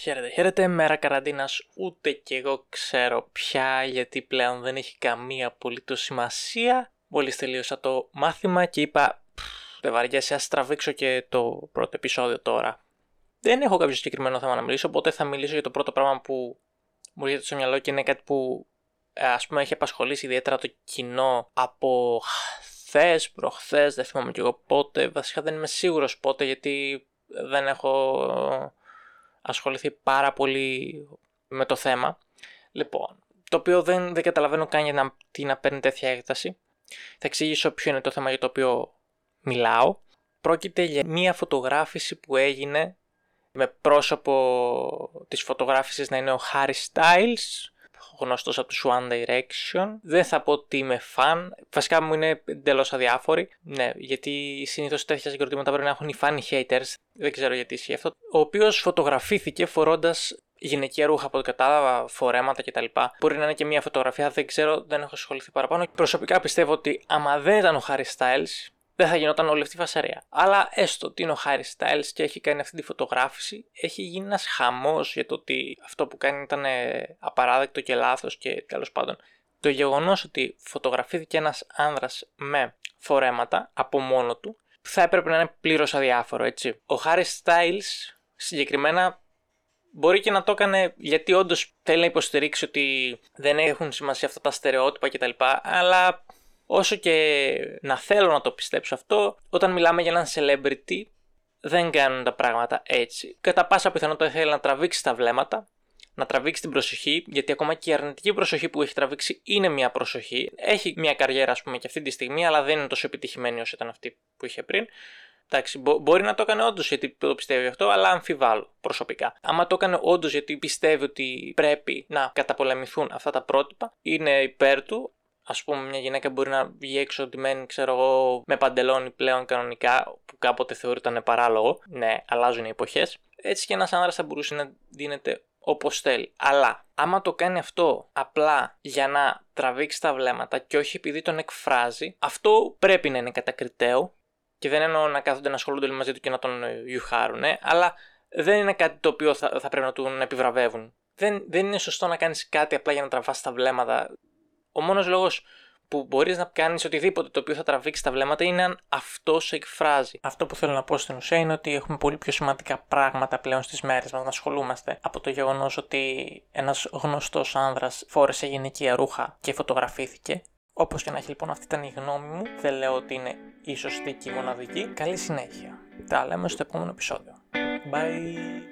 Χαίρετε, χαίρετε, μέρα καραντίνας ούτε κι εγώ ξέρω πια γιατί πλέον δεν έχει καμία απολύτως σημασία. Μόλις τελείωσα το μάθημα και είπα δεν βαριέσαι ας τραβήξω και το πρώτο επεισόδιο τώρα. Δεν έχω κάποιο συγκεκριμένο θέμα να μιλήσω, οπότε θα μιλήσω για το πρώτο πράγμα που μου έρχεται στο μυαλό και είναι κάτι που ε, ας πούμε έχει απασχολήσει ιδιαίτερα το κοινό από χθες, προχθές, δεν θυμάμαι κι εγώ πότε, βασικά δεν είμαι σίγουρος πότε γιατί δεν έχω ασχοληθεί πάρα πολύ με το θέμα. Λοιπόν, το οποίο δεν, δεν καταλαβαίνω καν για να, τι να παίρνει τέτοια έκταση. Θα εξηγήσω ποιο είναι το θέμα για το οποίο μιλάω. Πρόκειται για μία φωτογράφηση που έγινε με πρόσωπο της φωτογράφησης να είναι ο Harry Styles, γνωστός από του One Direction. Δεν θα πω ότι είμαι φαν, βασικά μου είναι εντελώς αδιάφοροι. Ναι, γιατί συνήθως τέτοια συγκροτήματα πρέπει να έχουν οι fan haters, δεν ξέρω γιατί ισχύει αυτό. Ο οποίος φωτογραφήθηκε φορώντας γυναικεία ρούχα από ό,τι κατάλαβα, φορέματα κτλ. Μπορεί να είναι και μια φωτογραφία, δεν ξέρω, δεν έχω ασχοληθεί παραπάνω. Προσωπικά πιστεύω ότι άμα δεν ήταν ο Harry Styles, δεν θα γινόταν όλη αυτή η φασαρία. Αλλά έστω ότι είναι ο Harry Styles και έχει κάνει αυτή τη φωτογράφηση, έχει γίνει ένας χαμός για το ότι αυτό που κάνει ήταν ε, απαράδεκτο και λάθος και τέλος πάντων. Το γεγονός ότι φωτογραφήθηκε ένας άνδρας με φορέματα από μόνο του θα έπρεπε να είναι πλήρως αδιάφορο, έτσι. Ο Harry Styles συγκεκριμένα μπορεί και να το έκανε γιατί όντως θέλει να υποστηρίξει ότι δεν έχουν σημασία αυτά τα στερεότυπα κτλ. Αλλά όσο και να θέλω να το πιστέψω αυτό, όταν μιλάμε για έναν celebrity, δεν κάνουν τα πράγματα έτσι. Κατά πάσα πιθανότητα θέλει να τραβήξει τα βλέμματα, να τραβήξει την προσοχή, γιατί ακόμα και η αρνητική προσοχή που έχει τραβήξει είναι μια προσοχή. Έχει μια καριέρα, ας πούμε, και αυτή τη στιγμή, αλλά δεν είναι τόσο επιτυχημένη όσο ήταν αυτή που είχε πριν. Εντάξει, μπο- μπορεί να το έκανε όντως γιατί το πιστεύει αυτό, αλλά αμφιβάλλω προσωπικά. Άμα το έκανε όντως γιατί πιστεύει ότι πρέπει να καταπολεμηθούν αυτά τα πρότυπα, είναι υπέρ του, Α πούμε, μια γυναίκα μπορεί να βγει έξω μένει, ξέρω εγώ, με παντελόνι πλέον κανονικά, που κάποτε θεωρείται παράλογο. Ναι, αλλάζουν οι εποχές. Έτσι και ένας άνδρας θα μπορούσε να δίνεται όπως θέλει. Αλλά άμα το κάνει αυτό απλά για να τραβήξει τα βλέμματα και όχι επειδή τον εκφράζει, αυτό πρέπει να είναι κατακριτέο. Και δεν εννοώ να κάθονται να ασχολούνται όλοι μαζί του και να τον γιουχάρουν, αλλά δεν είναι κάτι το οποίο θα, θα πρέπει να τον επιβραβεύουν. Δεν, δεν είναι σωστό να κάνεις κάτι απλά για να τραβάς τα βλέμματα ο μόνος λόγος που μπορείς να κάνεις οτιδήποτε το οποίο θα τραβήξεις τα βλέμματα είναι αν αυτό σε εκφράζει. Αυτό που θέλω να πω στην ουσία είναι ότι έχουμε πολύ πιο σημαντικά πράγματα πλέον στις μέρες μας να ασχολούμαστε από το γεγονός ότι ένας γνωστός άνδρας φόρεσε γυναικεία ρούχα και φωτογραφήθηκε. Όπως και να έχει λοιπόν, αυτή ήταν η γνώμη μου. Δεν λέω ότι είναι η σωστή και η μοναδική. Καλή συνέχεια. Τα λέμε στο επόμενο επεισόδιο. Bye.